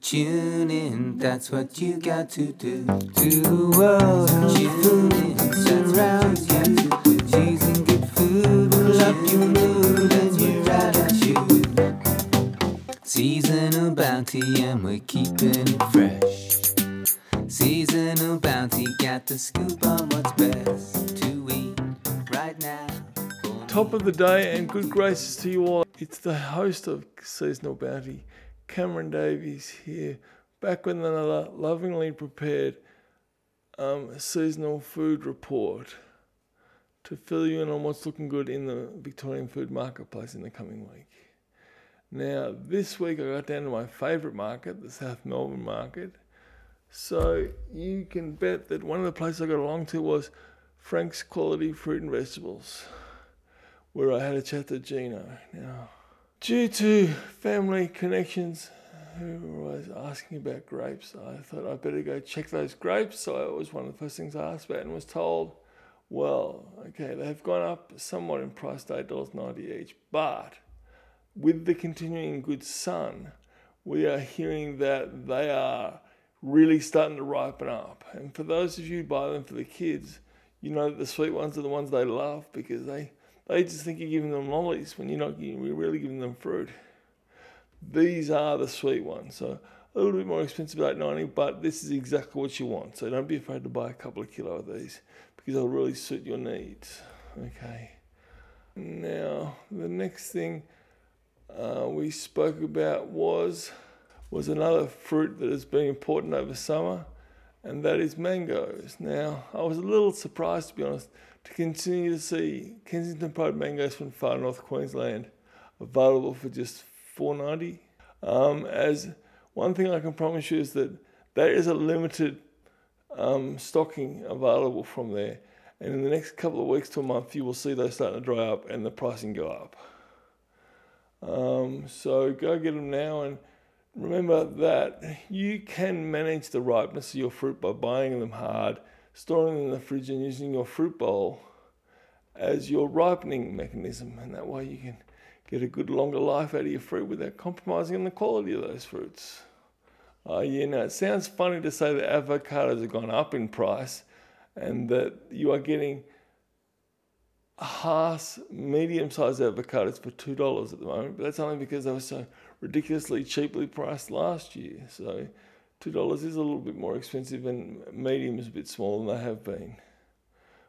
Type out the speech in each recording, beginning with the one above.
tune in, that's what you got to do. To the world, tune in, surrounds you. Cheese and good food will up your mood. Seasonal bounty, and we're keeping it fresh. Seasonal bounty, got the scoop on what's best to eat right now. Top of the day and good graces to you all. It's the host of Seasonal Bounty, Cameron Davies here, back with another lovingly prepared um, seasonal food report to fill you in on what's looking good in the Victorian food marketplace in the coming week. Now, this week I got down to my favourite market, the South Melbourne market. So you can bet that one of the places I got along to was Frank's Quality Fruit and Vegetables where I had a chat to Gino. Now, due to family connections who were always asking about grapes, I thought I'd better go check those grapes. So it was one of the first things I asked about and was told, well, okay, they've gone up somewhat in price to $8.90 each, but with the continuing good sun, we are hearing that they are really starting to ripen up. And for those of you who buy them for the kids, you know that the sweet ones are the ones they love because they, they just think you're giving them lollies when you're not giving, you're really giving them fruit. These are the sweet ones. So a little bit more expensive about 90, but this is exactly what you want. So don't be afraid to buy a couple of kilo of these because they'll really suit your needs. Okay. Now the next thing uh, we spoke about was was another fruit that has been important over summer, and that is mangoes. Now, I was a little surprised, to be honest, to continue to see Kensington Pride mangoes from far north Queensland available for just four ninety. Um, as one thing I can promise you is that there is a limited um, stocking available from there, and in the next couple of weeks to a month, you will see those starting to dry up and the pricing go up. Um, so go get them now and remember that you can manage the ripeness of your fruit by buying them hard, storing them in the fridge, and using your fruit bowl as your ripening mechanism. And that way you can get a good longer life out of your fruit without compromising on the quality of those fruits. Uh, yeah, now it sounds funny to say that avocados have gone up in price and that you are getting Hass medium sized avocados for two dollars at the moment, but that's only because they were so ridiculously cheaply priced last year. So two dollars is a little bit more expensive and medium is a bit smaller than they have been.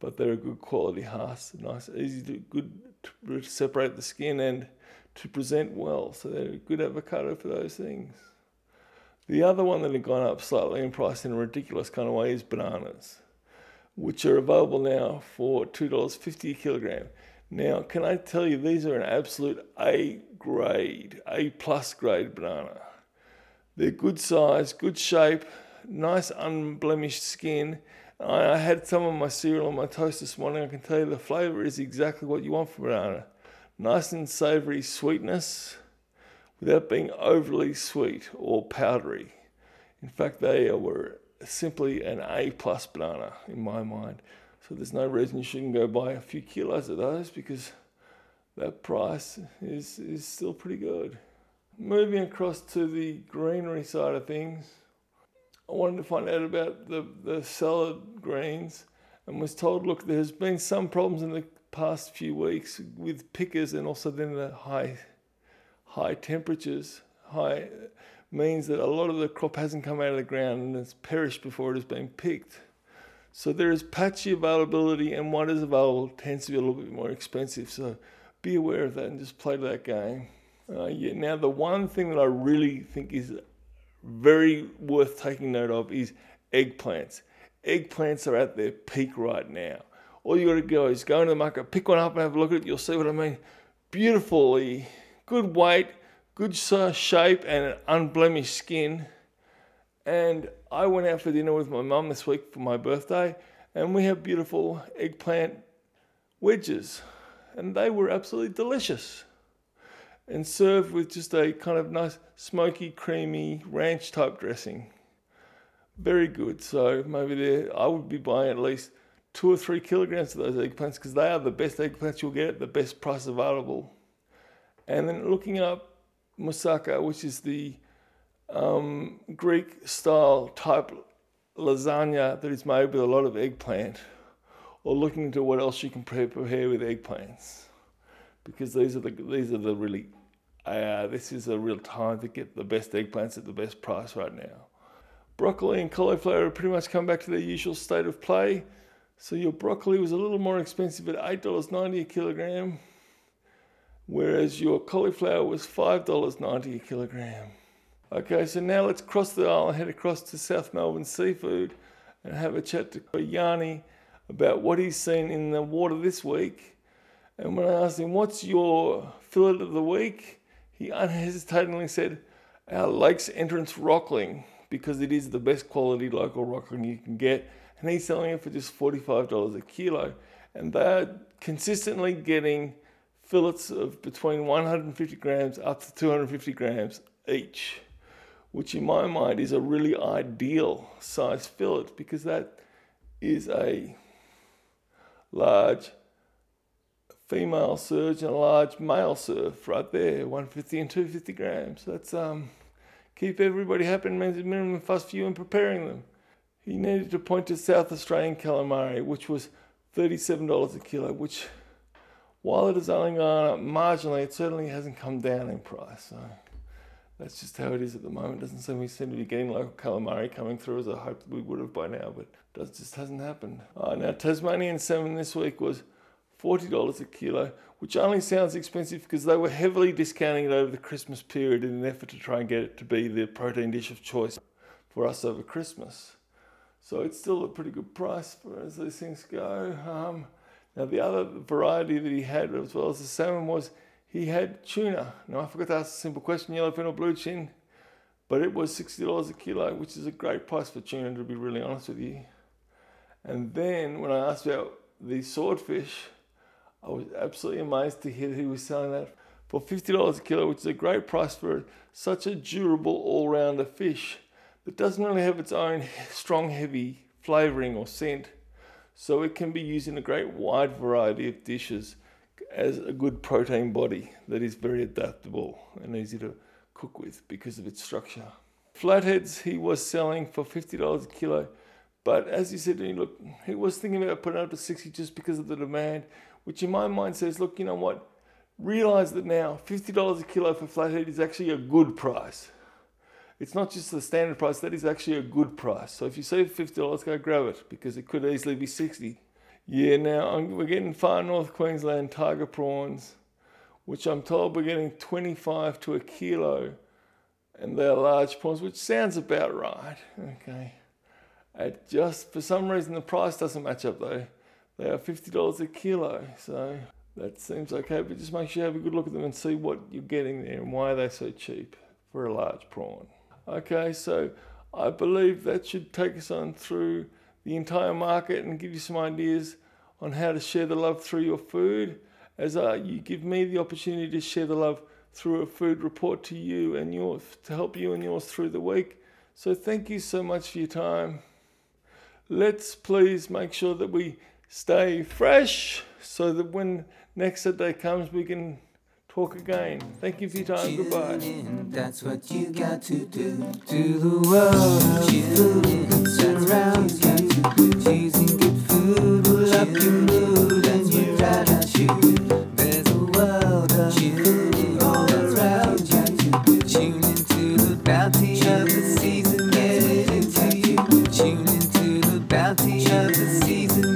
But they're a good quality Hass, nice, easy to good to separate the skin and to present well. So they're a good avocado for those things. The other one that had gone up slightly in price in a ridiculous kind of way is bananas which are available now for $2.50 a kilogram. Now, can I tell you, these are an absolute A grade, A plus grade banana. They're good size, good shape, nice unblemished skin. I had some of my cereal on my toast this morning. I can tell you the flavour is exactly what you want from banana. Nice and savoury sweetness without being overly sweet or powdery. In fact, they were simply an A plus banana in my mind. So there's no reason you shouldn't go buy a few kilos of those because that price is, is still pretty good. Moving across to the greenery side of things, I wanted to find out about the, the salad greens and was told look, there's been some problems in the past few weeks with pickers and also then the high high temperatures, high means that a lot of the crop hasn't come out of the ground and it's perished before it has been picked. So there is patchy availability, and what is available tends to be a little bit more expensive. So be aware of that and just play that game. Uh, yeah, now, the one thing that I really think is very worth taking note of is eggplants. Eggplants are at their peak right now. All you got to go is go into the market, pick one up, and have a look at it. You'll see what I mean. Beautifully, good weight, good size, shape, and an unblemished skin. And I went out for dinner with my mum this week for my birthday, and we have beautiful eggplant wedges, and they were absolutely delicious. And served with just a kind of nice, smoky, creamy ranch type dressing. Very good. So maybe there, I would be buying at least two or three kilograms of those eggplants because they are the best eggplants you'll get at the best price available. And then looking up moussaka, which is the um, Greek style type lasagna that is made with a lot of eggplant, or looking into what else you can prepare with eggplants, because these are the these are the really uh, this is a real time to get the best eggplants at the best price right now. Broccoli and cauliflower have pretty much come back to their usual state of play. So your broccoli was a little more expensive at $8.90 a kilogram, whereas your cauliflower was $5.90 a kilogram. Okay, so now let's cross the aisle and head across to South Melbourne Seafood and have a chat to Yanni about what he's seen in the water this week. And when I asked him, What's your fillet of the week? he unhesitatingly said, Our Lakes Entrance Rockling because it is the best quality local rockling you can get. And he's selling it for just $45 a kilo. And they're consistently getting fillets of between 150 grams up to 250 grams each, which in my mind is a really ideal size fillet because that is a large female surge and a large male surf right there, 150 and 250 grams. That's um, keep everybody happy and means minimum fuss for you in preparing them. He needed to point to South Australian calamari, which was $37 a kilo, which while it has only gone up marginally, it certainly hasn't come down in price. So that's just how it is at the moment. Doesn't seem we seem to be getting local calamari coming through as I hoped we would have by now, but that just hasn't happened. Uh, now Tasmanian salmon this week was $40 a kilo, which only sounds expensive because they were heavily discounting it over the Christmas period in an effort to try and get it to be the protein dish of choice for us over Christmas. So it's still a pretty good price for as these things go. Um, now the other variety that he had as well as the salmon was he had tuna. Now I forgot to ask a simple question, yellowfin or bluefin, but it was $60 a kilo, which is a great price for tuna to be really honest with you. And then when I asked about the swordfish, I was absolutely amazed to hear that he was selling that for $50 a kilo, which is a great price for such a durable all rounder fish that doesn't really have its own strong, heavy flavoring or scent. So it can be used in a great wide variety of dishes as a good protein body that is very adaptable and easy to cook with because of its structure. Flatheads he was selling for $50 a kilo, but as he said to me, look, he was thinking about putting up to 60 just because of the demand, which in my mind says, look, you know what? Realize that now $50 a kilo for flathead is actually a good price. It's not just the standard price, that is actually a good price. So if you save $50, go grab it because it could easily be 60 Yeah, now I'm, we're getting far north Queensland tiger prawns, which I'm told we're getting 25 to a kilo, and they're large prawns, which sounds about right. Okay. At just for some reason the price doesn't match up though. They are $50 a kilo, so that seems okay, but just make sure you have a good look at them and see what you're getting there and why they're so cheap for a large prawn. Okay, so I believe that should take us on through the entire market and give you some ideas on how to share the love through your food as uh, you give me the opportunity to share the love through a food report to you and yours to help you and yours through the week. So thank you so much for your time. Let's please make sure that we stay fresh so that when next Saturday comes, we can talk again. Thank you for your time. Goodbye. That's what you got to do to the world. Tune you. Choosing good food will up your mood and your attitude. There's a world of tuning all around you. Tune into the bounty of the season, get it into you. Tune into the bounty of the season,